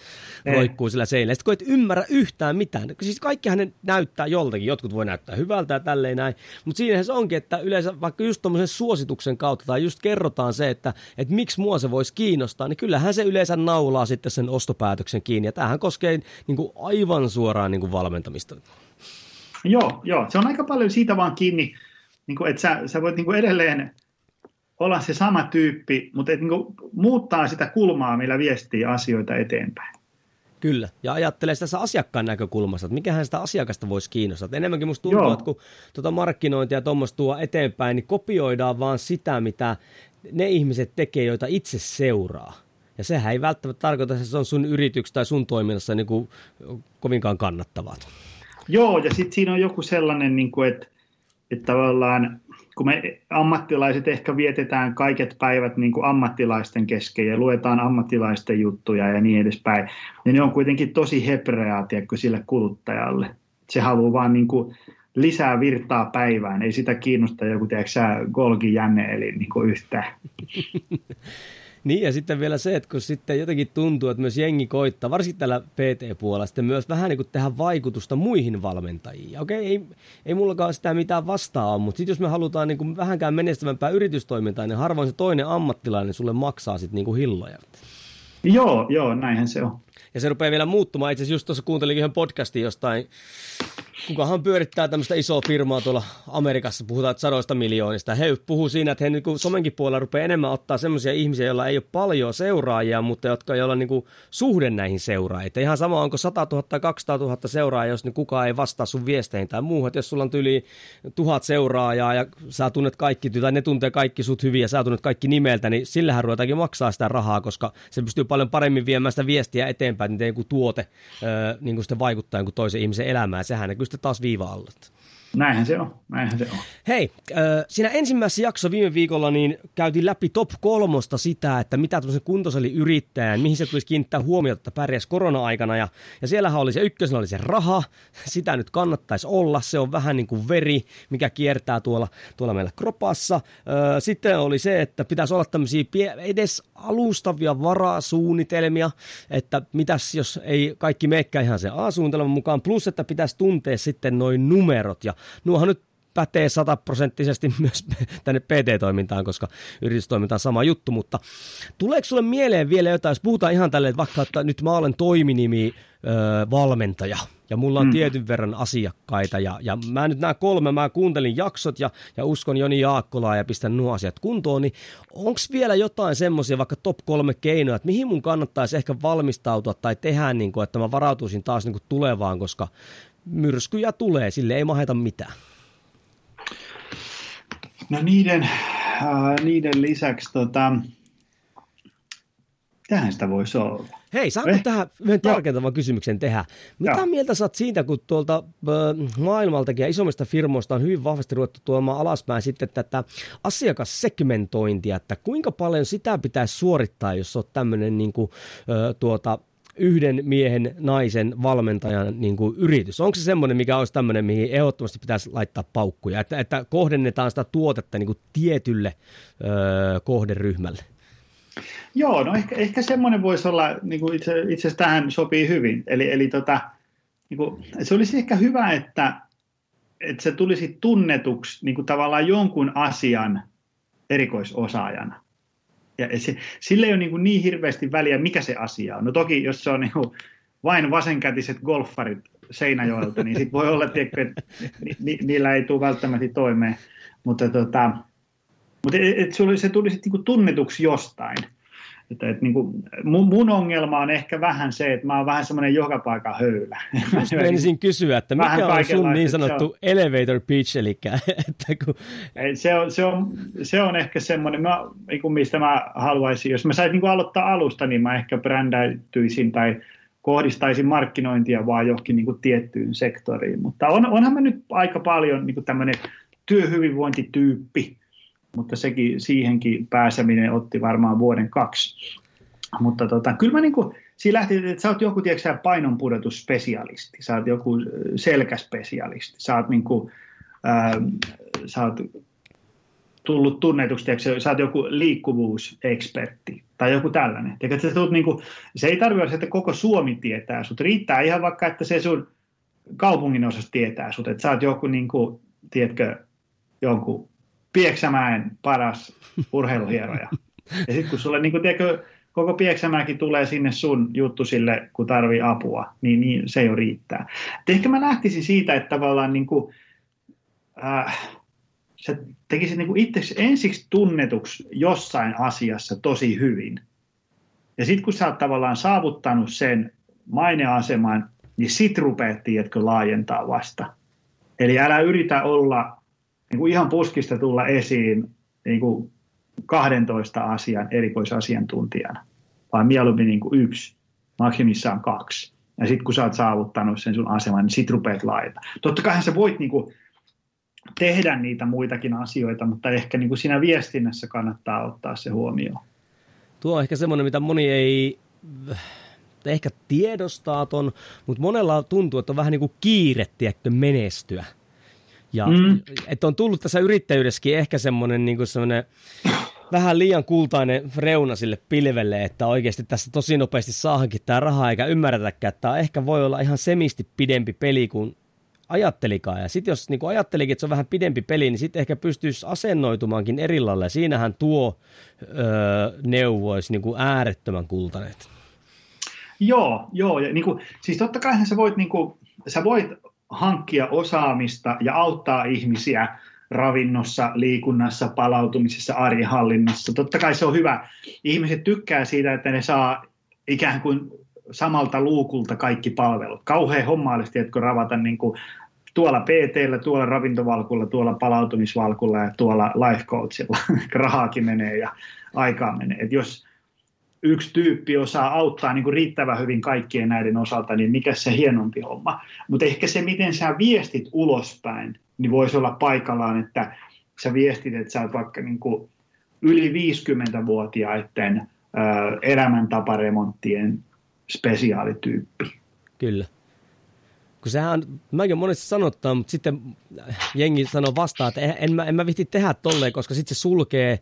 eh. roikkuu sillä seinällä. Sitten kun et ymmärrä yhtään mitään, siis kaikkihan ne näyttää joltakin, jotkut voi näyttää hyvältä ja tälleen näin, mutta siinähän se onkin, että yleensä vaikka just tuommoisen suosituksen kautta tai just kerrotaan se, että, että miksi mua se voisi kiinnostaa, niin kyllähän se yleensä naulaa sitten sen ostopäätöksen kiinni ja tämähän koskee niin kuin aivan suoraan niin kuin valmentamista. Joo, joo, se on aika paljon siitä vaan kiinni, niin kuin, että sä, sä voit niin kuin edelleen olla se sama tyyppi, mutta et, niin kuin, muuttaa sitä kulmaa, millä viestii asioita eteenpäin. Kyllä, ja ajattelee sitä asiakkaan näkökulmasta, että mikähän sitä asiakasta voisi kiinnostaa. Että enemmänkin musta tuntuu, Joo. että kun tuota markkinointia tuommoista tuo eteenpäin, niin kopioidaan vaan sitä, mitä ne ihmiset tekee, joita itse seuraa. Ja sehän ei välttämättä tarkoita, että se on sun yrityksessä tai sun toiminnassa niin kuin kovinkaan kannattavaa. Joo, ja sitten siinä on joku sellainen, niin kuin, että, että tavallaan kun me ammattilaiset ehkä vietetään kaiket päivät niin kuin ammattilaisten kesken ja luetaan ammattilaisten juttuja ja niin edespäin, niin ne on kuitenkin tosi hebreaa tiedätkö, sille kuluttajalle. Se haluaa vaan niin kuin lisää virtaa päivään, ei sitä kiinnosta joku, tiedätkö Golgi Jänne, eli niin kuin yhtään. Niin ja sitten vielä se, että kun sitten jotenkin tuntuu, että myös jengi koittaa, varsinkin tällä PT-puolella, sitten myös vähän niin kuin tehdä vaikutusta muihin valmentajiin. Okei, ei, ei mullakaan sitä mitään vastaa mutta sitten jos me halutaan niin kuin vähänkään menestyvämpää yritystoimintaa, niin harvoin se toinen ammattilainen sulle maksaa sitten niin kuin hilloja. Joo, joo, näinhän se on. Ja se rupeaa vielä muuttumaan. Itse asiassa just tuossa kuuntelin yhden podcastin jostain kukahan pyörittää tämmöistä isoa firmaa tuolla Amerikassa, puhutaan sadoista miljoonista. He puhuu siinä, että he niin kuin somenkin puolella rupeaa enemmän ottaa semmoisia ihmisiä, joilla ei ole paljon seuraajia, mutta jotka ei ole niin kuin suhde näihin seuraajia. Ihan sama, onko 100 000 tai 200 000 seuraajaa, jos niin kukaan ei vastaa sun viesteihin tai muuhun. Että jos sulla on yli tuhat seuraajaa ja sä tunnet kaikki, tai ne tuntee kaikki sut hyvin ja sä tunnet kaikki nimeltä, niin sillähän ruvetaankin maksaa sitä rahaa, koska se pystyy paljon paremmin viemään sitä viestiä eteenpäin, niin joku tuote niin kuin sitten vaikuttaa kuin toisen ihmisen elämään. Sehän näkyy sitten taas viiva alla. Näinhän se on, näinhän se on. Hei, äh, siinä ensimmäisessä jaksossa viime viikolla niin käytiin läpi top kolmosta sitä, että mitä tämmöisen kuntosaliyrittäjän, mihin se tulisi kiinnittää huomiota, että pärjäs korona-aikana. Ja, ja siellähän oli se ykkösenä oli se raha, sitä nyt kannattaisi olla, se on vähän niin kuin veri, mikä kiertää tuolla, tuolla meillä kropassa. Äh, sitten oli se, että pitäisi olla tämmöisiä edes alustavia varasuunnitelmia, että mitäs jos ei kaikki meekään ihan se A-suunnitelman mukaan, plus että pitäisi tuntea sitten noin numerot ja nuohan nyt pätee sataprosenttisesti myös tänne PT-toimintaan, koska yritystoiminta on sama juttu, mutta tuleeko sulle mieleen vielä jotain, jos puhutaan ihan tälleen, vaikka että nyt mä olen toiminimi öö, valmentaja, ja mulla on mm. tietyn verran asiakkaita, ja, ja mä nyt nämä kolme, mä kuuntelin jaksot, ja, ja uskon Joni Jaakkolaa, ja pistän nuo asiat kuntoon, niin onko vielä jotain semmoisia, vaikka top kolme keinoja, että mihin mun kannattaisi ehkä valmistautua tai tehdä, niin kuin, että mä varautuisin taas niin tulevaan, koska myrskyjä tulee, sille ei maheta mitään. No niiden, äh, niiden lisäksi tota, Mitähän sitä voisi olla? Hei, saanko eh? tähän yhden tarkentavan kysymyksen tehdä? Mitä Joo. mieltä saat siitä, kun tuolta äh, maailmaltakin ja isommista firmoista on hyvin vahvasti ruvettu tuomaan alaspäin sitten tätä asiakassegmentointia, että kuinka paljon sitä pitäisi suorittaa, jos olet tämmöinen niin kuin, äh, tuota, yhden miehen, naisen, valmentajan niin kuin yritys? Onko se semmoinen, mikä olisi tämmöinen, mihin ehdottomasti pitäisi laittaa paukkuja, että, että kohdennetaan sitä tuotetta niin kuin tietylle ö, kohderyhmälle? Joo, no ehkä, ehkä semmoinen voisi olla, niin kuin itse, itse asiassa tähän sopii hyvin. Eli, eli tota, niin kuin, se olisi ehkä hyvä, että, että se tulisi tunnetuksi niin kuin tavallaan jonkun asian erikoisosaajana. Ja se, sille ei ole niin, niin hirveästi väliä, mikä se asia on. No toki, jos se on niin kuin vain vasenkätiset golfarit Seinäjoelta, niin sitten voi olla, tiedätkö, että ni, ni, niillä ei tule välttämättä toimeen. Mutta, tota, mutta et, et se tulisi niin kuin tunnetuksi jostain. Että, että niin kuin, mun, mun ongelma on ehkä vähän se, että mä oon vähän semmoinen joka paikan höylä. Just menisin kysyä, että mikä vähän on sun niin sanottu on, elevator pitch, eli että kun... se, on, se, on, se on ehkä semmoinen, mä, niin kuin mistä mä haluaisin, jos mä saisin niin kuin aloittaa alusta, niin mä ehkä brändäytyisin tai kohdistaisin markkinointia vaan johonkin niin kuin tiettyyn sektoriin. Mutta on, onhan mä nyt aika paljon niin kuin tämmöinen työhyvinvointityyppi, mutta sekin, siihenkin pääseminen otti varmaan vuoden kaksi. Mutta tota, kyllä mä niin kuin, siinä lähti, että sä oot joku, tiedätkö, painonpudotusspesialisti, sä oot joku selkäspesialisti, sä oot, niin kuin, äh, sä oot tullut tunnetuksi, tiedätkö, sä oot joku liikkuvuusekspertti tai joku tällainen. Tiedätkö, että tulet, niin kuin, se ei tarvitse että koko Suomi tietää sut, riittää ihan vaikka, että se sun kaupungin osassa tietää sut, että sä oot joku, niin kuin, tiedätkö, jonkun Pieksämäen paras urheiluhieroja. Ja sitten kun sulle, niin kun, tiedätkö, koko Pieksämäki tulee sinne sun juttu sille, kun tarvii apua, niin, niin se jo riittää. Et ehkä mä lähtisin siitä, että tavallaan niin kuin, äh, sä tekisit niin itse ensiksi tunnetuksi jossain asiassa tosi hyvin. Ja sitten kun sä oot tavallaan saavuttanut sen maineaseman, niin sit rupeat, tiedätkö, laajentaa vasta. Eli älä yritä olla niin kuin ihan puskista tulla esiin niin kuin 12 asian erikoisasiantuntijana, vaan mieluummin niin kuin yksi, maksimissaan kaksi. Ja sitten kun sä oot saavuttanut sen sun aseman, niin sit rupeat laajata. Totta kai sä voit niin kuin, tehdä niitä muitakin asioita, mutta ehkä niin kuin siinä viestinnässä kannattaa ottaa se huomioon. Tuo on ehkä semmoinen, mitä moni ei ehkä tiedostaa ton, mutta monella tuntuu, että on vähän niin kuin kiire, menestyä. Ja mm. että on tullut tässä yrittäjyydessäkin ehkä semmoinen niin semmoinen vähän liian kultainen reuna sille pilvelle, että oikeasti tässä tosi nopeasti saahankin tämä raha, eikä ymmärretäkään, että tämä ehkä voi olla ihan semisti pidempi peli kuin ajattelikaan. Ja sitten jos niin ajattelikin, että se on vähän pidempi peli, niin sitten ehkä pystyisi asennoitumaankin eri lailla. Ja siinähän tuo öö, neuvo olisi niin äärettömän kultainen. Joo, joo. Ja niin kuin, siis totta kai sä voit, niin kuin, sä voit hankkia osaamista ja auttaa ihmisiä ravinnossa, liikunnassa, palautumisessa, arjenhallinnassa. Totta kai se on hyvä. Ihmiset tykkää siitä, että ne saa ikään kuin samalta luukulta kaikki palvelut. Kauhean homma olisi, että ravata niin kuin tuolla pt tuolla ravintovalkulla, tuolla palautumisvalkulla ja tuolla life coachilla. Rahaakin menee ja aikaa menee. Et jos yksi tyyppi osaa auttaa niin kuin riittävän hyvin kaikkien näiden osalta, niin mikä se hienompi homma. Mutta ehkä se, miten sä viestit ulospäin, niin voisi olla paikallaan, että sä viestit, että sä oot vaikka niin kuin yli 50-vuotiaiden elämäntaparemonttien spesiaalityyppi. Kyllä. Kun sehän, mäkin monesti sanottaa, mutta sitten jengi sanoo vastaan, että en, mä, en mä vihti tehdä tolleen, koska sitten se sulkee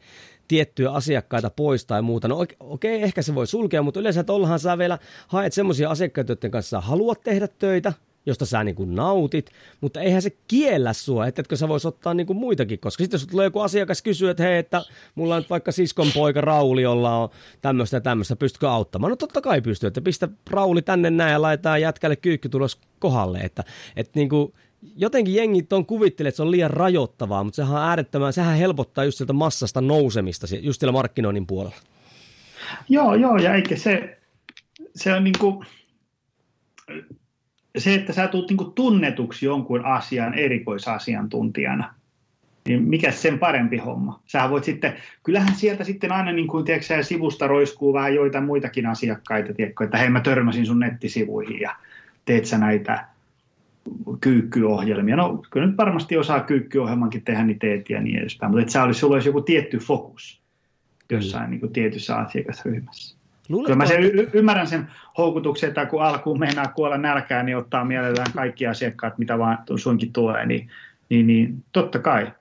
tiettyjä asiakkaita pois tai muuta. No okei, okay, ehkä se voi sulkea, mutta yleensä tuollahan saa vielä haet semmoisia asiakkaita, joiden kanssa haluat tehdä töitä, josta sä niin kuin nautit, mutta eihän se kiellä sua, että etkö sä vois ottaa niin kuin muitakin, koska sitten jos tulee joku asiakas kysyä, että hei, että mulla on nyt vaikka siskon poika Rauli, jolla on tämmöistä ja tämmöistä, pystytkö auttamaan? No totta kai pystyy, että pistä Rauli tänne näin ja laitetaan jätkälle kyykkytulos kohdalle, että, että niin kuin, jotenkin jengi on kuvittelee, että se on liian rajoittavaa, mutta sehän on äärettömän, sehän helpottaa just sieltä massasta nousemista just siellä markkinoinnin puolella. Joo, joo, ja eikä se, se on niin kuin, se, että sä tulet niin tunnetuksi jonkun asian erikoisasiantuntijana, niin mikä sen parempi homma? Sähän voit sitten, kyllähän sieltä sitten aina niin kuin, tiedätkö, sivusta roiskuu vähän joitain muitakin asiakkaita, tiedätkö, että hei mä törmäsin sun nettisivuihin ja teet sä näitä kyykkyohjelmia. No kyllä nyt varmasti osaa kyykkyohjelmankin tehdä, niin teet ja niin edespäin, mutta että sä olisi, sulla olisi joku tietty fokus jossain niin kuin tietyssä asiakasryhmässä. Luuletko, Kyllä mä sen y- ymmärrän sen houkutuksen, että kun alkuun meinaa kuolla nälkään, niin ottaa mielellään kaikki asiakkaat, mitä vaan suinkin tulee, niin, niin, niin totta kai.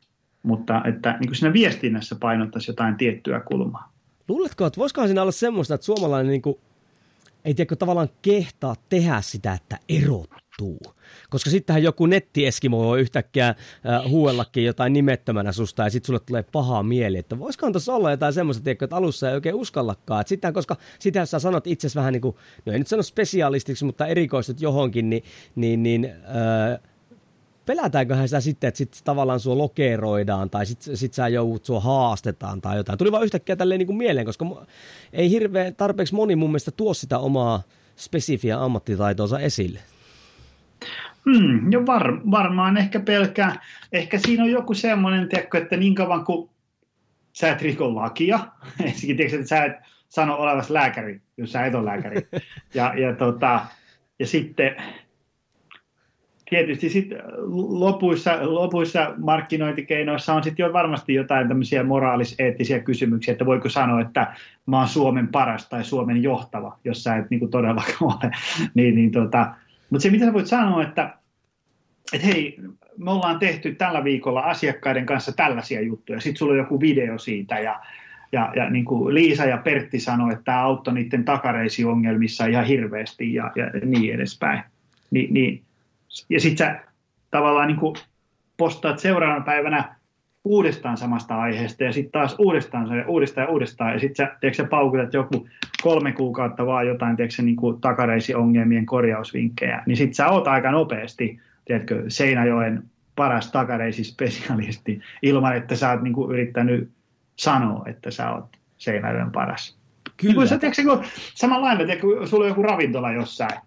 Mutta että niin kuin siinä viestinnässä painottaisi jotain tiettyä kulmaa. Luuletko, että voisikohan siinä olla semmoista, että suomalainen niin kuin, ei tiedä, tavallaan kehtaa tehdä sitä, että erottuu? Koska sittenhän joku nettieskimo voi yhtäkkiä äh, huuellakin jotain nimettömänä susta ja sitten sulle tulee pahaa mieli. Että voisikohan tuossa olla jotain semmoista, tiedätkö, että alussa ei oikein uskallakaan. Että sitten, koska sitä sä sanot itse vähän niin kuin, no ei nyt sano spesialistiksi, mutta erikoistut johonkin, niin, niin, niin äh, pelätäänköhän sitä sitten, että sitten tavallaan sua lokeroidaan tai sitten sit sä joudut sua haastetaan tai jotain. Tuli vaan yhtäkkiä tälleen niin kuin mieleen, koska ei hirveän tarpeeksi moni mun mielestä tuo sitä omaa spesifiä ammattitaitoonsa esille. Hmm, jo var, varmaan ehkä pelkää. Ehkä siinä on joku semmoinen, tiedätkö, että niin kauan kuin sä et riko lakia, ensinnäkin tiedätkö, että sä et sano olevasi lääkäri, jos sä et ole lääkäri. Ja, ja, tota, ja sitten tietysti sit lopuissa, lopuissa markkinointikeinoissa on sitten jo varmasti jotain tämmöisiä moraaliseettisiä kysymyksiä, että voiko sanoa, että mä oon Suomen paras tai Suomen johtava, jos sä et niin todellakaan ole. niin, niin tota, mutta se, mitä sä voit sanoa, että, että hei, me ollaan tehty tällä viikolla asiakkaiden kanssa tällaisia juttuja, sitten sulla on joku video siitä ja, ja, ja niin kuin Liisa ja Pertti sanoi, että tämä auttoi niiden takareisiongelmissa ihan hirveästi ja, ja niin edespäin. Ni, niin, ja sitten sä tavallaan niin kuin postaat seuraavana päivänä uudestaan samasta aiheesta ja sitten taas uudestaan ja uudestaan ja uudestaan ja sitten sä, tiedätkö, sä paukutat joku kolme kuukautta vaan jotain tiedätkö, niin kuin takareisiongelmien korjausvinkkejä, niin sitten sä oot aika nopeasti tiedätkö, Seinäjoen paras takareisispesialisti ilman, että sä oot niin kuin, yrittänyt sanoa, että sä oot Seinäjoen paras. Kyllä. Niin sä, tiedätkö, kun, samanlainen, tiedätkö, kun sulla on joku ravintola jossain,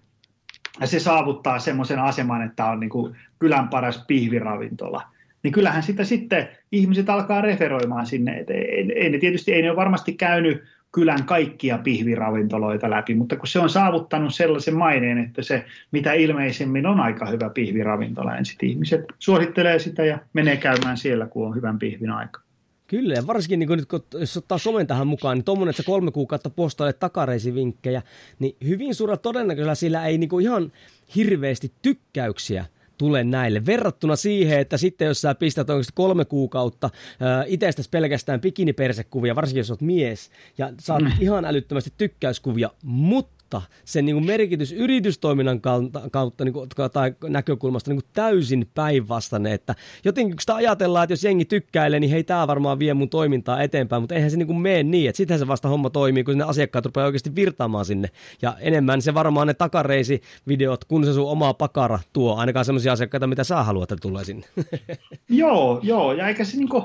ja se saavuttaa semmoisen aseman, että on niin kuin kylän paras pihviravintola – niin kyllähän sitä sitten ihmiset alkaa referoimaan sinne. Et ei, ei ne tietysti ei ne ole varmasti käynyt kylän kaikkia pihviravintoloita läpi, mutta kun se on saavuttanut sellaisen maineen, että se mitä ilmeisemmin on aika hyvä pihviravintola, niin sitten ihmiset suosittelee sitä ja menee käymään siellä, kun on hyvän pihvin aika. Kyllä, ja varsinkin niin nyt, kun, jos ottaa somen tähän mukaan, niin tuommoinen, että sä kolme kuukautta postailet takareisivinkkejä, niin hyvin suurella todennäköisellä sillä ei niin ihan hirveästi tykkäyksiä – tule näille. Verrattuna siihen, että sitten jos sä pistät oikeasti kolme kuukautta äh, itsestäsi pelkästään bikinipersekuvia, varsinkin jos olet mies, ja saat mm. ihan älyttömästi tykkäyskuvia, mutta mutta sen niin kuin merkitys yritystoiminnan kautta, kautta niin kuin, tai näkökulmasta niin kuin täysin päinvastainen, että jotenkin kun sitä ajatellaan, että jos jengi tykkäilee, niin hei, tämä varmaan vie mun toimintaa eteenpäin, mutta eihän se niin kuin mene niin, että sittenhän se vasta homma toimii, kun ne asiakkaat rupeaa oikeasti virtaamaan sinne, ja enemmän se varmaan ne takareisivideot, kun se sun oma pakara tuo, ainakaan sellaisia asiakkaita, mitä sä haluat, että tulee sinne. joo, joo, ja eikä se niin kuin,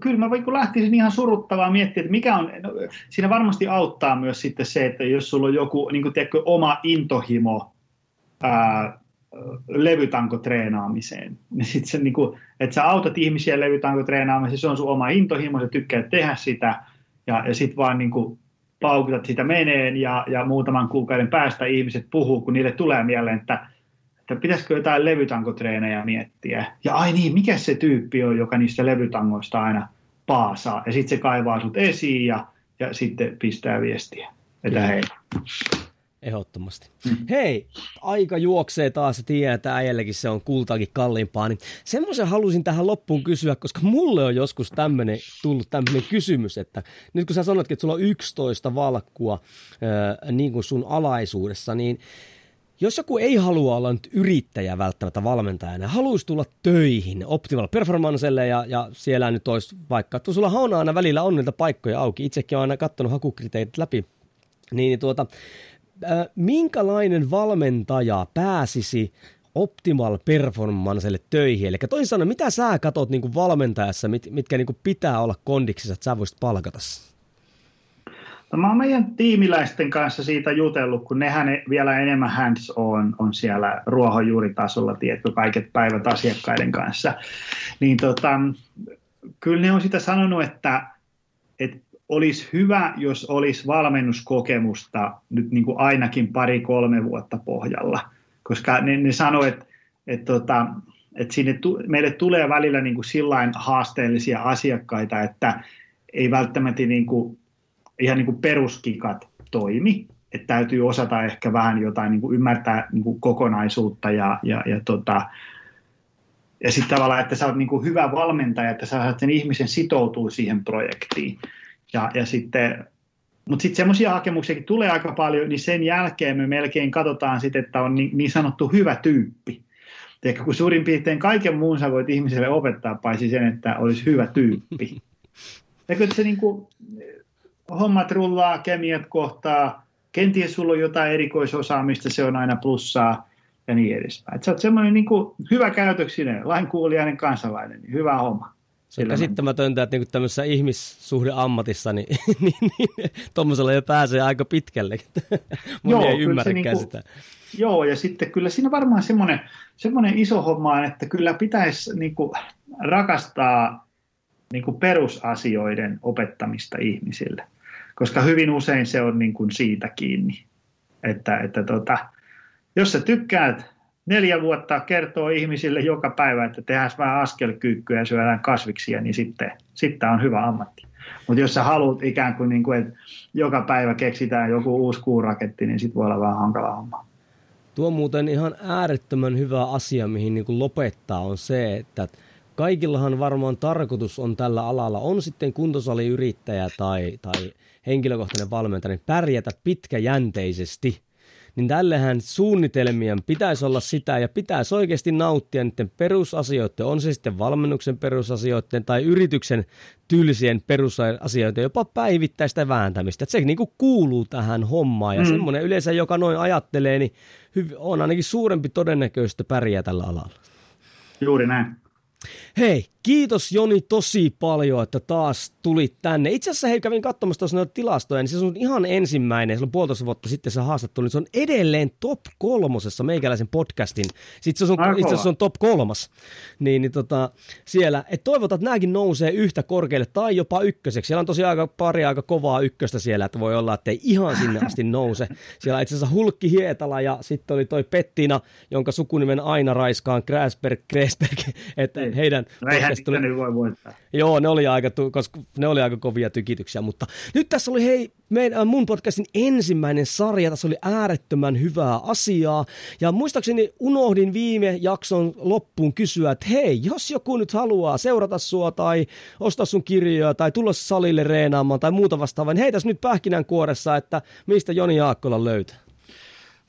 kyllä mä vaikka lähtisin ihan suruttavaa miettiä, että mikä on, no, siinä varmasti auttaa myös sitten se, että jos sulla on joku niin kuin, tiedätkö, oma intohimo ää, levytanko treenaamiseen, niin sitten se, niin kuin, että sä autat ihmisiä levytanko treenaamiseen, se on sun oma intohimo, sä tykkää tehdä sitä, ja, ja sitten vaan niin kuin, paukutat sitä meneen, ja, ja muutaman kuukauden päästä ihmiset puhuu, kun niille tulee mieleen, että että pitäisikö jotain levytankotreenejä miettiä. Ja ai niin, mikä se tyyppi on, joka niistä levytangoista aina paasaa. Ja sitten se kaivaa sut esiin ja, ja sitten pistää viestiä. Että hei. Ehdottomasti. Mm. Hei, aika juoksee taas ja tiedän, että äijällekin se on kultaakin kalliimpaa. Niin semmoisen halusin tähän loppuun kysyä, koska mulle on joskus tämmönen, tullut tämmöinen kysymys, että nyt kun sä sanoitkin, että sulla on 11 valkkua ää, niin kuin sun alaisuudessa, niin jos joku ei halua olla nyt yrittäjä välttämättä valmentajana, haluaisi tulla töihin Optimal Performancelle ja, ja siellä nyt olisi vaikka, että sulla on aina välillä on niitä paikkoja auki, itsekin olen aina katsonut hakukriteerit läpi, niin tuota, äh, minkälainen valmentaja pääsisi Optimal Performancelle töihin? Eli toisin sanoen, mitä sä katot niin valmentajassa, mit, mitkä niin pitää olla kondiksissa, että sä voisit palkata? No, mä oon meidän tiimiläisten kanssa siitä jutellut, kun nehän e- vielä enemmän hands on, on siellä ruohonjuuritasolla, tiedätkö, kaiket päivät asiakkaiden kanssa. Niin tota, kyllä ne on sitä sanonut, että, että olisi hyvä, jos olisi valmennuskokemusta nyt niin kuin ainakin pari-kolme vuotta pohjalla, koska ne, ne sanoo, että, että, tota, että sinne tu, meille tulee välillä niin kuin sillain haasteellisia asiakkaita, että ei välttämättä niin kuin, ihan niin kuin peruskikat toimi, että täytyy osata ehkä vähän jotain niin kuin ymmärtää niin kuin kokonaisuutta ja, ja, ja tota, ja sitten tavallaan, että sä oot niin kuin hyvä valmentaja, että sä saat sen ihmisen sitoutua siihen projektiin. Ja, ja sitten, mutta sitten semmoisia hakemuksiakin tulee aika paljon, niin sen jälkeen me melkein katsotaan sitten, että on niin, niin sanottu hyvä tyyppi. Eli kun suurin piirtein kaiken muun sä voit ihmiselle opettaa, paitsi sen, että olisi hyvä tyyppi. Ja kyllä se niin kuin, hommat rullaa, kemiat kohtaa, kenties sulla on jotain erikoisosaamista, se on aina plussaa ja niin edespäin. Et sä oot semmoinen niin kuin, hyvä käytöksinen, lainkuulijainen kansalainen, niin hyvä homma. Se on käsittämätöntä, että niinku tämmöisessä ihmissuhdeammatissa, niin, niin, niin tuommoisella jo pääsee aika pitkälle. Joo, ei ymmärräkään niinku, sitä. Joo, ja sitten kyllä siinä varmaan semmoinen, semmoinen iso homma, että kyllä pitäisi niinku rakastaa niinku perusasioiden opettamista ihmisille, koska hyvin usein se on niinku siitä kiinni. Että, että tota, jos sä tykkäät neljä vuotta kertoo ihmisille joka päivä, että tehdään vähän askelkyykkyä ja syödään kasviksia, niin sitten, sitten on hyvä ammatti. Mutta jos sä haluat ikään kuin, niin kuin, että joka päivä keksitään joku uusi kuuraketti, niin sitten voi olla vähän hankala homma. Tuo muuten ihan äärettömän hyvä asia, mihin niin kuin lopettaa, on se, että kaikillahan varmaan tarkoitus on tällä alalla, on sitten kuntosaliyrittäjä tai, tai henkilökohtainen valmentaja, niin pärjätä pitkäjänteisesti – niin tällehän suunnitelmien pitäisi olla sitä ja pitäisi oikeasti nauttia niiden perusasioiden, on se sitten valmennuksen perusasioiden tai yrityksen tylsien perusasioiden, jopa päivittäistä vääntämistä. Että se niin kuin kuuluu tähän hommaan ja mm. semmoinen yleensä, joka noin ajattelee, niin on ainakin suurempi todennäköistä pärjää tällä alalla. Juuri näin. Hei, kiitos Joni tosi paljon, että taas tulit tänne. Itse asiassa hei, kävin katsomassa tuossa noita tilastoja, niin se on ihan ensimmäinen, silloin puolitoista vuotta sitten se haastattelu, niin se on edelleen top kolmosessa meikäläisen podcastin. Sitten se on, itse asiassa se on top kolmas. Niin, niin tota, siellä, että toivotaan, että nämäkin nousee yhtä korkealle tai jopa ykköseksi. Siellä on tosi aika, pari aika kovaa ykköstä siellä, että voi olla, että ei ihan sinne asti nouse. Siellä itse asiassa Hulkki Hietala ja sitten oli toi Pettina, jonka sukunimen aina raiskaan Gräsberg, Gräsberg, että ei. Heidän... No eihän tuli... voi voittaa. Joo, ne oli, aika, koska ne oli aika kovia tykityksiä, mutta nyt tässä oli hei, meidän, äh, mun podcastin ensimmäinen sarja, tässä oli äärettömän hyvää asiaa, ja muistaakseni unohdin viime jakson loppuun kysyä, että hei, jos joku nyt haluaa seurata sua tai ostaa sun kirjoja tai tulla salille reenaamaan tai muuta vastaavaa, niin heitäs nyt pähkinänkuoressa, että mistä Joni Jaakkola löytää.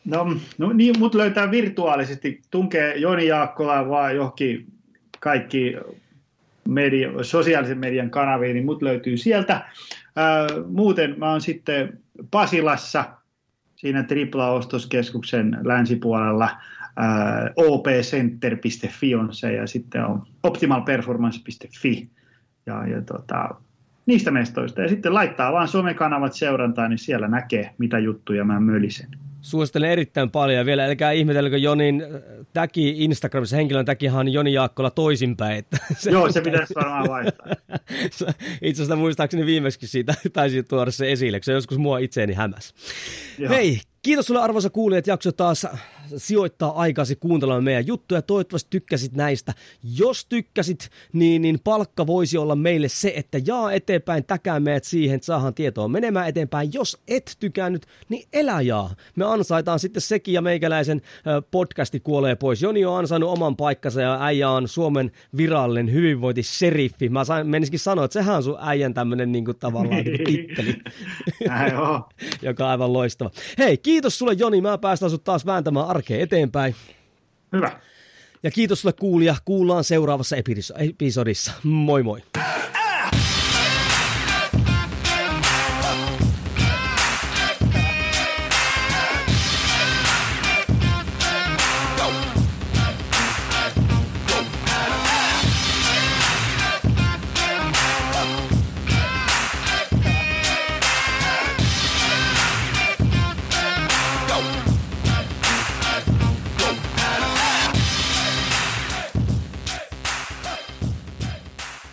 No, no niin, mut löytää virtuaalisesti, tunkee Joni Jaakkola vaan johonkin kaikki media, sosiaalisen median kanaviin, niin mut löytyy sieltä. Ää, muuten mä oon sitten Pasilassa, siinä Tripla-ostoskeskuksen länsipuolella, opcenter.fi on se, ja sitten on optimalperformance.fi, ja, ja tota, niistä mestoista. Ja sitten laittaa vaan somekanavat seurantaan, niin siellä näkee, mitä juttuja mä mölisen. Suosittelen erittäin paljon ja vielä älkää ihmetellekö Jonin äh, täki Instagramissa, henkilön täkihan on Joni Jaakkola toisinpäin. Että se Joo, se pitäisi varmaan vaihtaa. Itse asiassa muistaakseni viimeksi siitä taisi tuoda se esille, se joskus mua itseeni hämäs. Joo. Hei, Kiitos sulle arvoisa kuulijat, jakso taas sijoittaa aikasi kuuntelemaan meidän juttuja. Toivottavasti tykkäsit näistä. Jos tykkäsit, niin, niin palkka voisi olla meille se, että jaa eteenpäin, täkää meidät siihen, että saadaan tietoa menemään eteenpäin. Jos et tykännyt, niin elä jaa. Me ansaitaan sitten sekin ja meikäläisen podcasti kuolee pois. Joni on ansainnut oman paikkansa ja äijä on Suomen virallinen hyvinvointiseriffi. Mä sain, menisikin sanoa, että sehän on sun äijän tämmöinen niin kuin, tavallaan niin titteli, joka on aivan loistava. Hei, kiitos Kiitos sulle Joni, mä päästään sut taas vääntämään arkeen eteenpäin. Hyvä. Ja kiitos sulle kuulija, kuullaan seuraavassa episodissa. Moi moi.